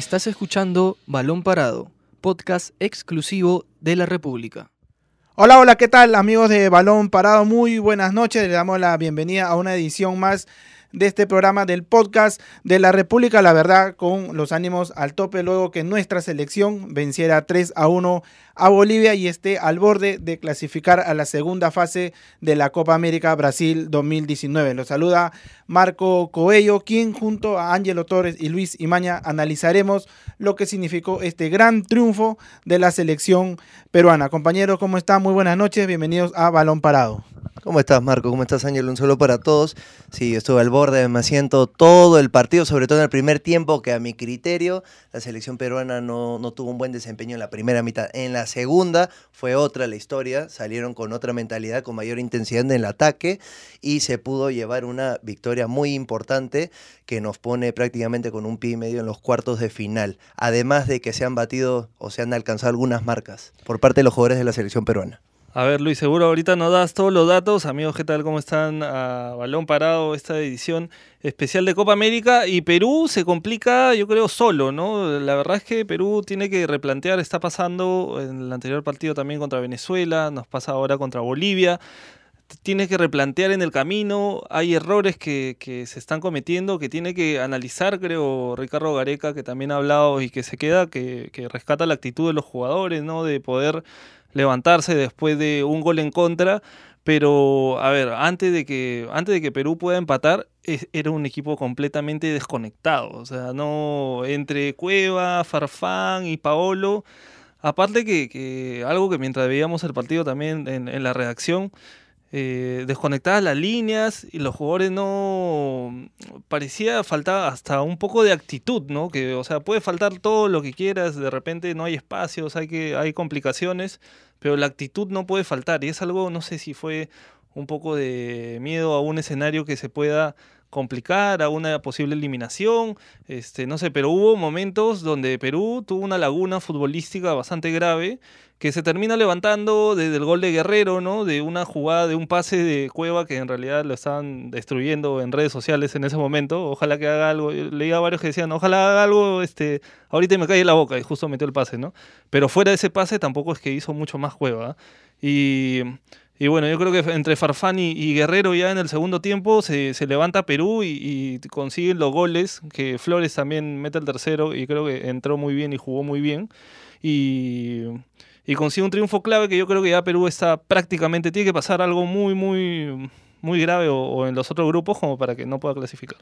Estás escuchando Balón Parado, podcast exclusivo de la República. Hola, hola, ¿qué tal amigos de Balón Parado? Muy buenas noches, le damos la bienvenida a una edición más de este programa del podcast de la República, la verdad, con los ánimos al tope luego que nuestra selección venciera 3 a 1 a Bolivia y esté al borde de clasificar a la segunda fase de la Copa América Brasil 2019. Lo saluda Marco Coello, quien junto a Ángelo Torres y Luis Imaña analizaremos lo que significó este gran triunfo de la selección peruana. Compañeros, ¿cómo están? Muy buenas noches, bienvenidos a Balón Parado. ¿Cómo estás, Marco? ¿Cómo estás, Ángel? Un saludo para todos. Sí, estuve al borde, me asiento todo el partido, sobre todo en el primer tiempo, que a mi criterio la selección peruana no, no tuvo un buen desempeño en la primera mitad. En la segunda fue otra la historia, salieron con otra mentalidad, con mayor intensidad en el ataque y se pudo llevar una victoria muy importante que nos pone prácticamente con un pie y medio en los cuartos de final. Además de que se han batido o se han alcanzado algunas marcas por parte de los jugadores de la selección peruana. A ver, Luis, seguro ahorita nos das todos los datos. Amigos, ¿qué tal? ¿Cómo están? A balón parado esta edición especial de Copa América. Y Perú se complica, yo creo, solo, ¿no? La verdad es que Perú tiene que replantear, está pasando en el anterior partido también contra Venezuela, nos pasa ahora contra Bolivia. Tiene que replantear en el camino, hay errores que, que se están cometiendo, que tiene que analizar, creo, Ricardo Gareca, que también ha hablado y que se queda, que, que rescata la actitud de los jugadores, ¿no? De poder levantarse después de un gol en contra. Pero, a ver, antes de que, antes de que Perú pueda empatar, era un equipo completamente desconectado. O sea, no entre Cueva, Farfán y Paolo. Aparte que, que algo que mientras veíamos el partido también en, en la redacción, eh, desconectadas las líneas y los jugadores no parecía faltar hasta un poco de actitud, ¿no? Que, o sea, puede faltar todo lo que quieras, de repente no hay espacios, hay que hay complicaciones, pero la actitud no puede faltar y es algo, no sé si fue un poco de miedo a un escenario que se pueda complicar, a una posible eliminación, este, no sé, pero hubo momentos donde Perú tuvo una laguna futbolística bastante grave que se termina levantando desde el gol de Guerrero, ¿no? De una jugada, de un pase de Cueva que en realidad lo estaban destruyendo en redes sociales en ese momento. Ojalá que haga algo. Leía a varios que decían, ojalá haga algo, este, ahorita me cae la boca y justo metió el pase, ¿no? Pero fuera de ese pase tampoco es que hizo mucho más Cueva. Y, y bueno, yo creo que entre Farfán y, Guerrero ya en el segundo tiempo se, se levanta Perú y, y, consiguen los goles, que Flores también mete el tercero y creo que entró muy bien y jugó muy bien. Y y consigue un triunfo clave que yo creo que ya Perú está prácticamente, tiene que pasar algo muy, muy, muy grave o en los otros grupos como para que no pueda clasificar.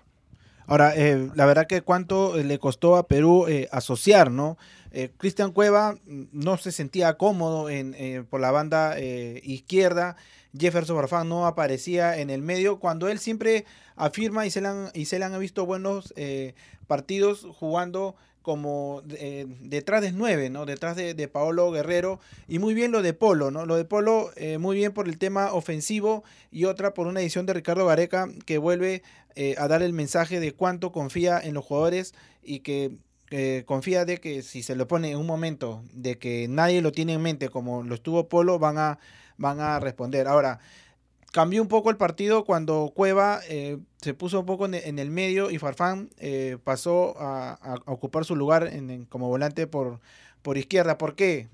Ahora, eh, la verdad que cuánto le costó a Perú eh, asociar, ¿no? Eh, Cristian Cueva no se sentía cómodo en, eh, por la banda izquierda. Jefferson Farfán no aparecía en el medio cuando él siempre afirma y se le han, y se le han visto buenos partidos jugando como eh, detrás de nueve, ¿no? Detrás de, Paolo Guerrero. Y muy bien lo de Polo, ¿no? Lo de Polo, eh, muy bien por el tema ofensivo y otra por una edición de Ricardo Gareca que vuelve eh, a dar el mensaje de cuánto confía en los jugadores y que confía de que si se lo pone en un momento de que nadie lo tiene en mente como lo estuvo Polo, van a, van a responder. Ahora, cambió un poco el partido cuando Cueva se puso un poco en, en, el medio y Farfán eh, pasó a, ocupar su lugar en, como volante por, por izquierda. ¿Por qué?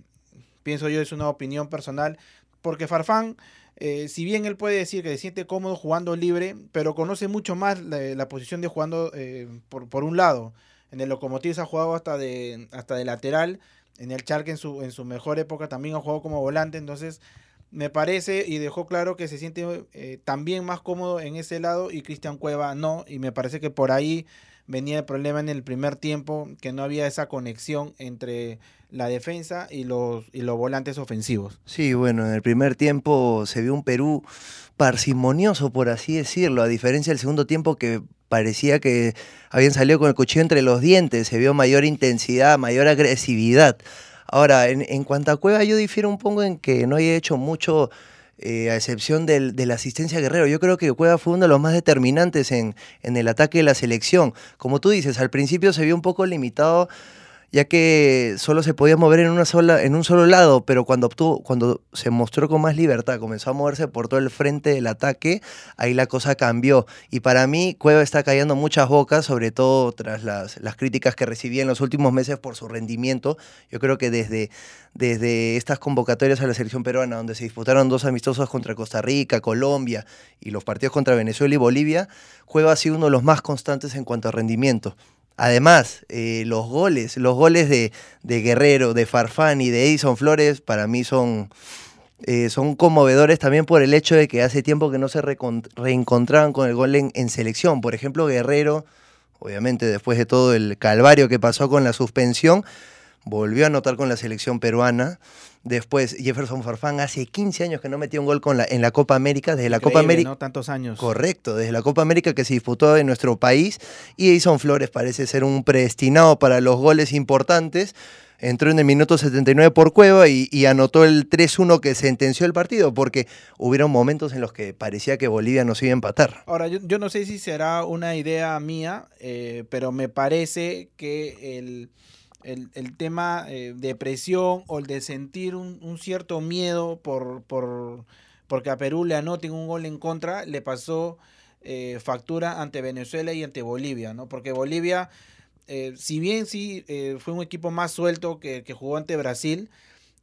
Pienso yo, es una opinión personal. Porque Farfán, eh, si bien él puede decir que se siente cómodo jugando libre, pero conoce mucho más la, la posición de jugando eh, por, por, un lado. En el Locomotiv ha jugado hasta de, hasta de lateral. En el Charque en su, en su mejor época también ha jugado como volante. Entonces me parece y dejó claro que se siente eh, también más cómodo en ese lado y Cristian Cueva no y me parece que por ahí venía el problema en el primer tiempo que no había esa conexión entre la defensa y los y los volantes ofensivos. Sí, bueno, en el primer tiempo se vio un Perú parsimonioso por así decirlo, a diferencia del segundo tiempo que parecía que habían salido con el cuchillo entre los dientes, se vio mayor intensidad, mayor agresividad. Ahora, en, en, cuanto a Cueva, yo difiero un poco en que no haya hecho mucho, eh, a excepción del, de la asistencia a Guerrero. Yo creo que Cueva fue uno de los más determinantes en, en, el ataque de la selección. Como tú dices, al principio se vio un poco limitado, ya que solo se podía mover en, una sola, en un solo lado, pero cuando, obtuvo, cuando se mostró con más libertad, comenzó a moverse por todo el frente del ataque, ahí la cosa cambió. Y para mí, Cueva está callando muchas bocas, sobre todo tras las, las críticas que recibía en los últimos meses por su rendimiento. Yo creo que desde, desde estas convocatorias a la selección peruana, donde se disputaron dos amistosos contra Costa Rica, Colombia y los partidos contra Venezuela y Bolivia, Cueva ha sido uno de los más constantes en cuanto a rendimiento. Además, eh, los goles, los goles de, Guerrero, de Farfán y de Edison Flores, para mí son, eh, son conmovedores también por el hecho de que hace tiempo que no se reencontraban con el gol en, en, selección. Por ejemplo, Guerrero, obviamente después de todo el calvario que pasó con la suspensión, volvió a anotar con la selección peruana. Después Jefferson Farfán hace 15 años que no metió un gol con la, en la Copa América, desde la Copa América. ¿no? Tantos años. Correcto, desde la Copa América que se disputó en nuestro país. Y Edison Flores parece ser un predestinado para los goles importantes. Entró en el minuto 79 por Cueva y, y anotó el 3-1 que sentenció el partido, porque hubieron momentos en los que parecía que Bolivia nos iba a empatar. Ahora, yo, yo no sé si será una idea mía, eh, pero me parece que el el, el tema eh, de presión o el de sentir un, un cierto miedo por, por, porque a Perú le anoten un gol en contra, le pasó eh, factura ante Venezuela y ante Bolivia, ¿no? Porque Bolivia, eh, si bien sí eh, fue un equipo más suelto que, que jugó ante Brasil,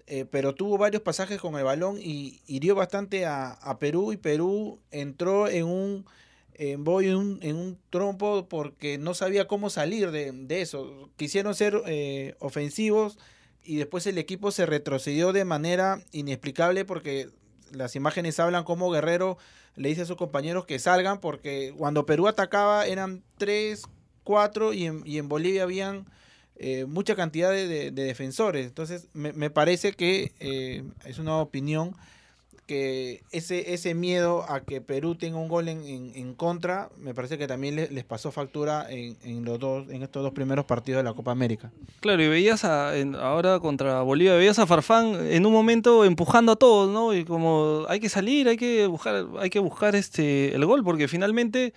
eh, pero tuvo varios pasajes con el balón y hirió bastante a, a Perú y Perú entró en un en, voy en un, en un, trompo porque no sabía cómo salir de, eso. Quisieron ser eh, ofensivos y después el equipo se retrocedió de manera inexplicable porque las imágenes hablan como Guerrero le dice a sus compañeros que salgan porque cuando Perú atacaba eran tres, cuatro y en, Bolivia habían eh, mucha cantidad de, de, de, defensores. Entonces me, me parece que eh, es una opinión que ese, ese miedo a que Perú tenga un gol en, en, contra, me parece que también les, les pasó factura en, en, los dos, en estos dos primeros partidos de la Copa América. Claro, y veías ahora contra Bolivia, veías a Farfán en un momento empujando a todos, ¿no? Y como hay que salir, hay que buscar, hay que buscar este el gol, porque finalmente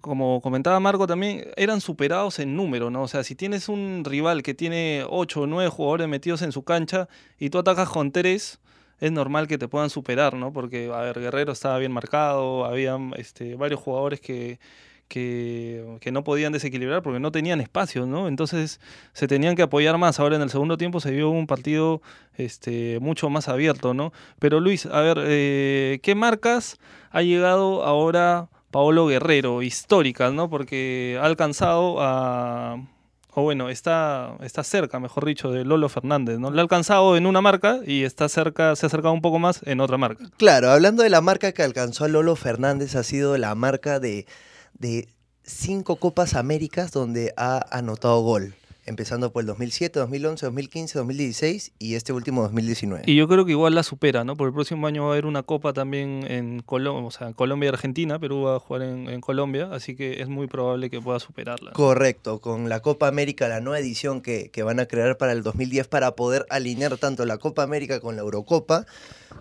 como comentaba Marco también, eran superados en número, ¿no? O sea, si tienes un rival que tiene 8 o 9 jugadores metidos en su cancha y tú atacas con 3, es normal que te puedan superar, ¿no? Porque, a ver, Guerrero estaba bien marcado, había este, varios jugadores que, que, no podían desequilibrar porque no tenían espacio, ¿no? Entonces se tenían que apoyar más. Ahora en el segundo tiempo se vio un partido este, mucho más abierto, ¿no? Pero Luis, a ver, eh, ¿qué marcas ha llegado ahora Paolo Guerrero, históricas, ¿no? Porque ha alcanzado a o bueno, está, está cerca, mejor dicho, de Lolo Fernández, ¿no? Le ha alcanzado en una marca y está cerca, se ha acercado un poco más en otra marca. Claro, hablando de la marca que alcanzó a Lolo Fernández, ha sido la marca de, de cinco Copas Américas donde ha anotado gol empezando por el 2007, 2011, 2015, 2016 y este último 2019. Y yo creo que igual la supera, ¿no? Porque el próximo año va a haber una copa también en Colombia, o sea, Colombia y Argentina, Perú va a jugar en, en, Colombia, así que es muy probable que pueda superarla. Correcto, con la Copa América, la nueva edición que, que van a crear para el 2010 para poder alinear tanto la Copa América con la Eurocopa.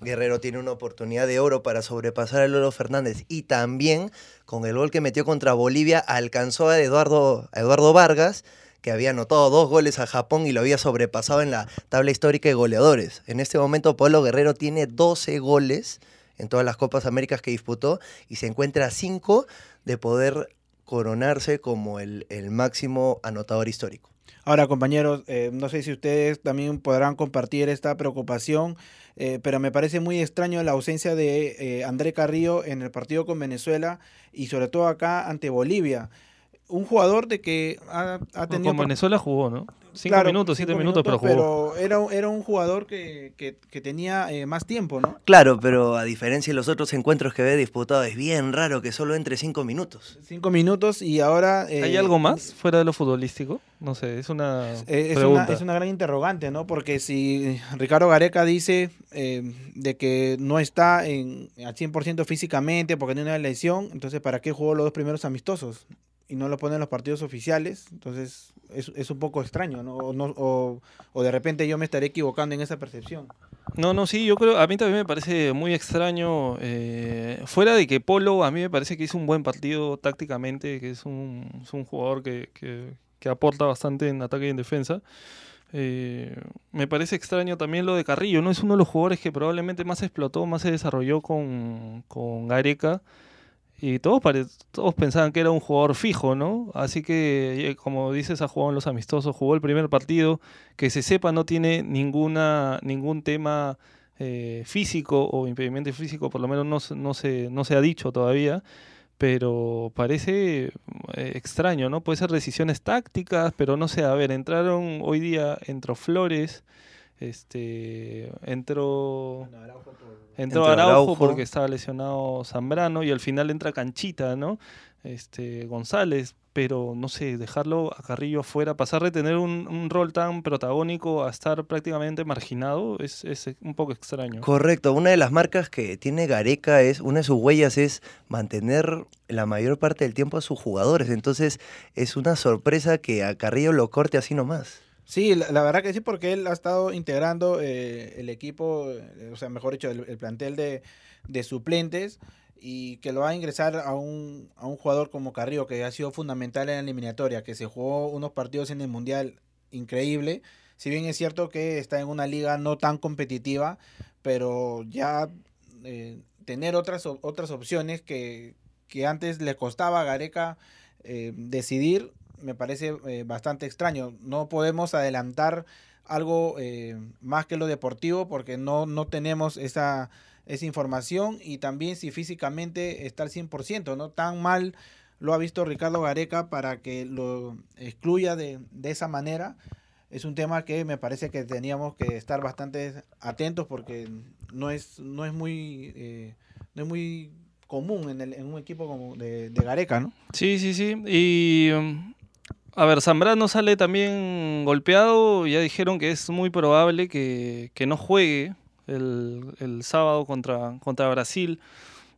Guerrero tiene una oportunidad de oro para sobrepasar a Lolo Fernández y también con el gol que metió contra Bolivia alcanzó a Eduardo, a Eduardo Vargas que había anotado dos goles a Japón y lo había sobrepasado en la tabla histórica de goleadores. En este momento Pablo Guerrero tiene 12 goles en todas las Copas Américas que disputó y se encuentra a 5 de poder coronarse como el, el, máximo anotador histórico. Ahora, compañeros, eh, no sé si ustedes también podrán compartir esta preocupación, eh, pero me parece muy extraño la ausencia de eh, André Carrillo en el partido con Venezuela y sobre todo acá ante Bolivia un jugador de que ha, ha tenido... Con Venezuela jugó, ¿no? Cinco claro, minutos, siete minutos, minutos, pero jugó. Pero era, era un jugador que, que, que tenía eh, más tiempo, ¿no? Claro, pero a diferencia de los otros encuentros que había disputado, es bien raro que solo entre cinco minutos. Cinco minutos y ahora... Eh, ¿Hay algo más fuera de lo futbolístico? No sé, es una eh, es, una, es una gran interrogante, ¿no? Porque si Ricardo Gareca dice eh, de que no está en, al 100% físicamente porque tiene una lesión, entonces ¿para qué jugó los dos primeros amistosos? Y no lo ponen en los partidos oficiales, entonces es, es un poco extraño, ¿no? O, no o, de repente yo me estaré equivocando en esa percepción. No, no, sí, yo creo, a mí también me parece muy extraño, eh, fuera de que Polo, a mí me parece que hizo un buen partido tácticamente, que es un, es un jugador que, que, que aporta bastante en ataque y en defensa. Eh, me parece extraño también lo de Carrillo, ¿no? Es uno de los jugadores que probablemente más explotó, más se desarrolló con, con. Y todos, todos pensaban que era un jugador fijo, ¿no? Así que, eh, como dices, ha jugado en los amistosos, jugó el primer partido. Que se sepa, no tiene ninguna, ningún tema eh, físico o impedimento físico, por lo menos no, no, se, no se ha dicho todavía pero parece eh, extraño, ¿no? Puede ser decisiones tácticas, pero no sé, a ver, entraron hoy día, entró Flores, este, entró, entró Araujo, porque estaba lesionado Zambrano y al final entra Canchita, ¿no? Este, González, pero no sé, dejarlo a Carrillo afuera, pasar de tener un, rol tan protagónico a estar prácticamente marginado es, un poco extraño. Correcto, una de las marcas que tiene Gareca es, una de sus huellas es mantener la mayor parte del tiempo a sus jugadores, entonces es una sorpresa que a Carrillo lo corte así nomás. Sí, la, verdad que sí, porque él ha estado integrando eh, el equipo, eh, o sea, mejor dicho, el, plantel de, suplentes y que lo va a ingresar a un, a un jugador como Carrillo, que ha sido fundamental en la eliminatoria, que se jugó unos partidos en el Mundial increíble. Si bien es cierto que está en una liga no tan competitiva, pero ya eh, tener otras, otras opciones que, que, antes le costaba a Gareca eh, decidir, me parece eh, bastante extraño. No podemos adelantar algo más que lo deportivo porque no, no tenemos esa esa información y también si físicamente está al 100%, ¿no? Tan mal lo ha visto Ricardo Gareca para que lo excluya de, esa manera. Es un tema que me parece que teníamos que estar bastante atentos porque no es, no es muy... Eh, no es muy común en, el, en un equipo como de, Gareca, ¿no? Sí, sí, sí. Y um, a ver, Zambrano sale también golpeado. Ya dijeron que es muy probable que, que no juegue el, sábado contra, contra Brasil.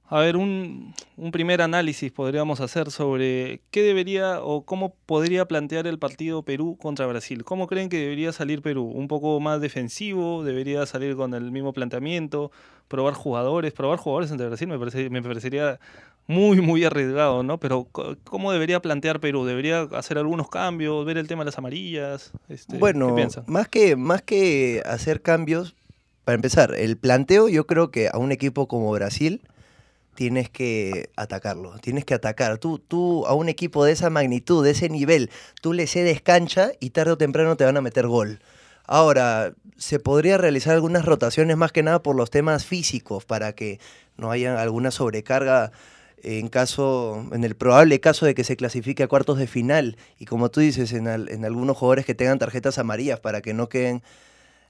A ver, un, un, primer análisis podríamos hacer sobre qué debería o cómo podría plantear el partido Perú contra Brasil. ¿Cómo creen que debería salir Perú? ¿Un poco más defensivo? ¿Debería salir con el mismo planteamiento? ¿Probar jugadores? ¿Probar jugadores entre Brasil? Me, parece, me parecería muy, muy arriesgado, ¿no? Pero ¿cómo debería plantear Perú? ¿Debería hacer algunos cambios? ¿Ver el tema de las amarillas? Este, bueno, Más, que, más que hacer cambios, para empezar, el planteo yo creo que a un equipo como Brasil tienes que atacarlo, tienes que atacar. Tú, tú a un equipo de esa magnitud, de ese nivel, tú le cedes cancha y tarde o temprano te van a meter gol. Ahora, se podría realizar algunas rotaciones más que nada por los temas físicos, para que no haya alguna sobrecarga en caso, en el probable caso de que se clasifique a cuartos de final. Y como tú dices, en, en algunos jugadores que tengan tarjetas amarillas para que no queden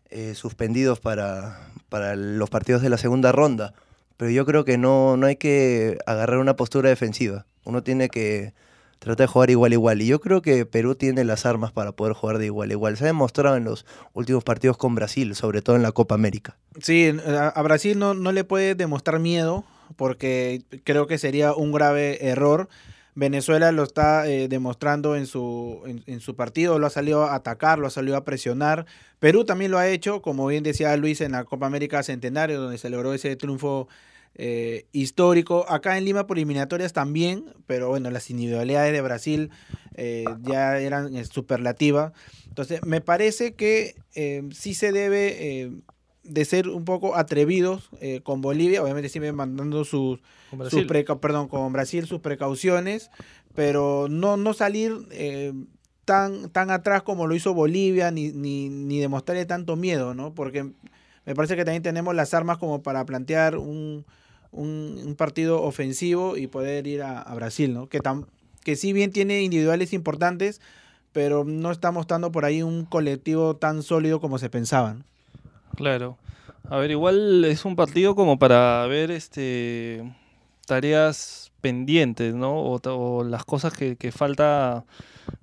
eh, suspendidos para, para los partidos de la segunda ronda. Pero yo creo que no, no hay que agarrar una postura defensiva. Uno tiene que tratar de jugar igual igual. Y yo creo que Perú tiene las armas para poder jugar de igual igual. Se ha demostrado en los últimos partidos con Brasil, sobre todo en la Copa América. Sí, a Brasil no, no le puede demostrar miedo porque creo que sería un grave error. Venezuela lo está eh, demostrando en su, en, su partido, lo ha salido a atacar, lo ha salido a presionar. Perú también lo ha hecho, como bien decía Luis, en la Copa América Centenario, donde se logró ese triunfo eh, histórico. Acá en Lima por eliminatorias también, pero bueno, las individualidades de Brasil eh, ya eran superlativas. Entonces, me parece que sí se debe de ser un poco atrevidos eh, con Bolivia, obviamente siempre mandando sus, sus perdón, con Brasil sus precauciones, pero no, no salir eh, tan, tan atrás como lo hizo Bolivia, ni, ni, ni, demostrarle tanto miedo, ¿no? Porque me parece que también tenemos las armas como para plantear un, un, partido ofensivo y poder ir a, Brasil, ¿no? Que, tam, que si bien tiene individuales importantes, pero no está mostrando por ahí un colectivo tan sólido como se pensaban. Claro. A ver, igual es un partido como para ver este tareas pendientes, ¿no? O, las cosas que, falta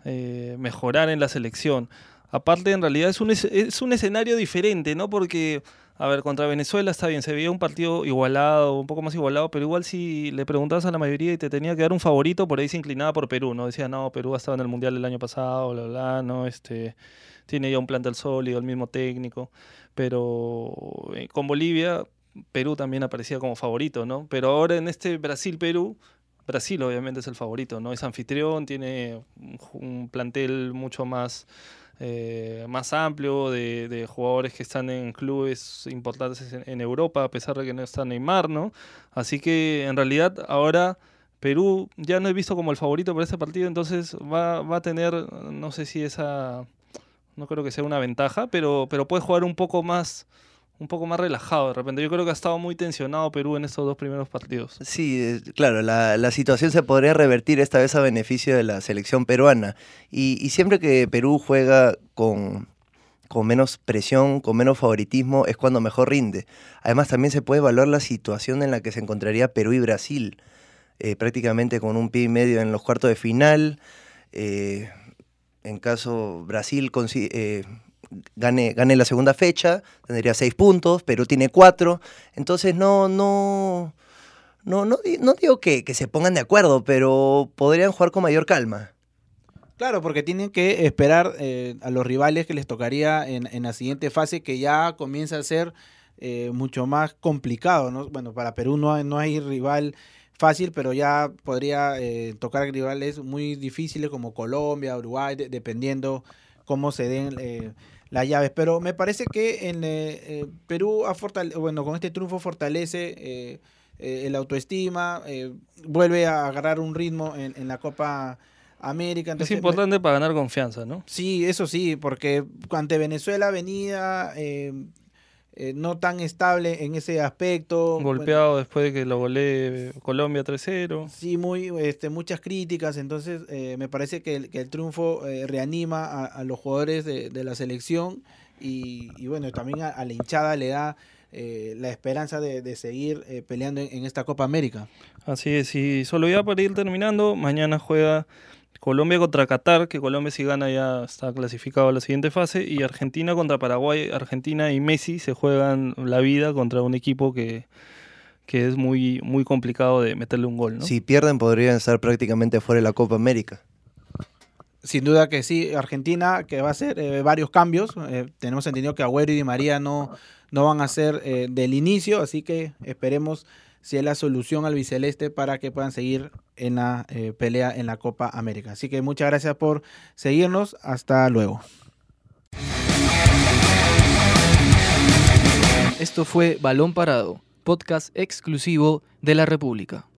eh, mejorar en la selección. Aparte, en realidad es un, es un escenario diferente, ¿no? Porque, a ver, contra Venezuela está bien, se veía un partido igualado, un poco más igualado, pero igual si le preguntabas a la mayoría y te tenía que dar un favorito, por ahí se inclinaba por Perú, ¿no? Decía, no, Perú ha estado en el Mundial del año pasado, bla, bla, ¿no? Este, tiene ya un plantel sólido, el mismo técnico pero eh, con Bolivia, Perú también aparecía como favorito, ¿no? Pero ahora en este Brasil-Perú, Brasil obviamente es el favorito, ¿no? Es anfitrión, tiene un plantel mucho más, eh, más amplio de, jugadores que están en clubes importantes en, en, Europa, a pesar de que no está Neymar, ¿no? Así que en realidad ahora Perú ya no he visto como el favorito por este partido, entonces va, va a tener, no sé si esa, no creo que sea una ventaja, pero, pero puede jugar un poco más un poco más relajado de repente. Yo creo que ha estado muy tensionado Perú en estos dos primeros partidos. Sí, claro, la, la situación se podría revertir esta vez a beneficio de la selección peruana. Y, y siempre que Perú juega con, con menos presión, con menos favoritismo, es cuando mejor rinde. Además, también se puede evaluar la situación en la que se encontraría Perú y Brasil, eh, prácticamente con un pie y medio en los cuartos de final. Eh, en caso Brasil eh, gane, gane la segunda fecha, tendría seis puntos, Perú tiene cuatro, entonces no, no, no, no, digo que, se pongan de acuerdo, pero podrían jugar con mayor calma. Claro, porque tienen que esperar eh, a los rivales que les tocaría en, la siguiente fase, que ya comienza a ser eh, mucho más complicado. ¿no? Bueno, para Perú no hay, no hay rival fácil, pero ya podría eh, tocar rivales muy difíciles como Colombia, Uruguay, de, dependiendo cómo se den las llaves. Pero me parece que en eh, eh Perú, ha bueno, con este triunfo fortalece eh, el autoestima, vuelve a agarrar un ritmo en, en la Copa América. Entonces, es importante me... para ganar confianza, ¿no? Sí, eso sí, porque ante Venezuela venía eh, no tan estable en ese aspecto. Golpeado bueno, después de que lo golee Colombia 3-0. Sí, muy, este, muchas críticas, entonces eh, me parece que el, que el triunfo eh, reanima a, a, los jugadores de, de la selección y, y, bueno, también a, a, la hinchada le da la esperanza de, de seguir peleando en, en, esta Copa América. Así es, y solo ya para ir terminando, mañana juega Colombia contra Qatar, que Colombia si gana ya está clasificado a la siguiente fase, y Argentina contra Paraguay. Argentina y Messi se juegan la vida contra un equipo que, que es muy, muy complicado de meterle un gol. ¿no? Si pierden podrían estar prácticamente fuera de la Copa América. Sin duda que sí, Argentina que va a hacer eh, varios cambios. Eh, tenemos entendido que Agüero y Di María no, no van a ser eh, del inicio, así que esperemos si es la solución al biceleste para que puedan seguir en la eh, pelea en la Copa América. Así que muchas gracias por seguirnos. Hasta luego. Esto fue Balón Parado, podcast exclusivo de la República.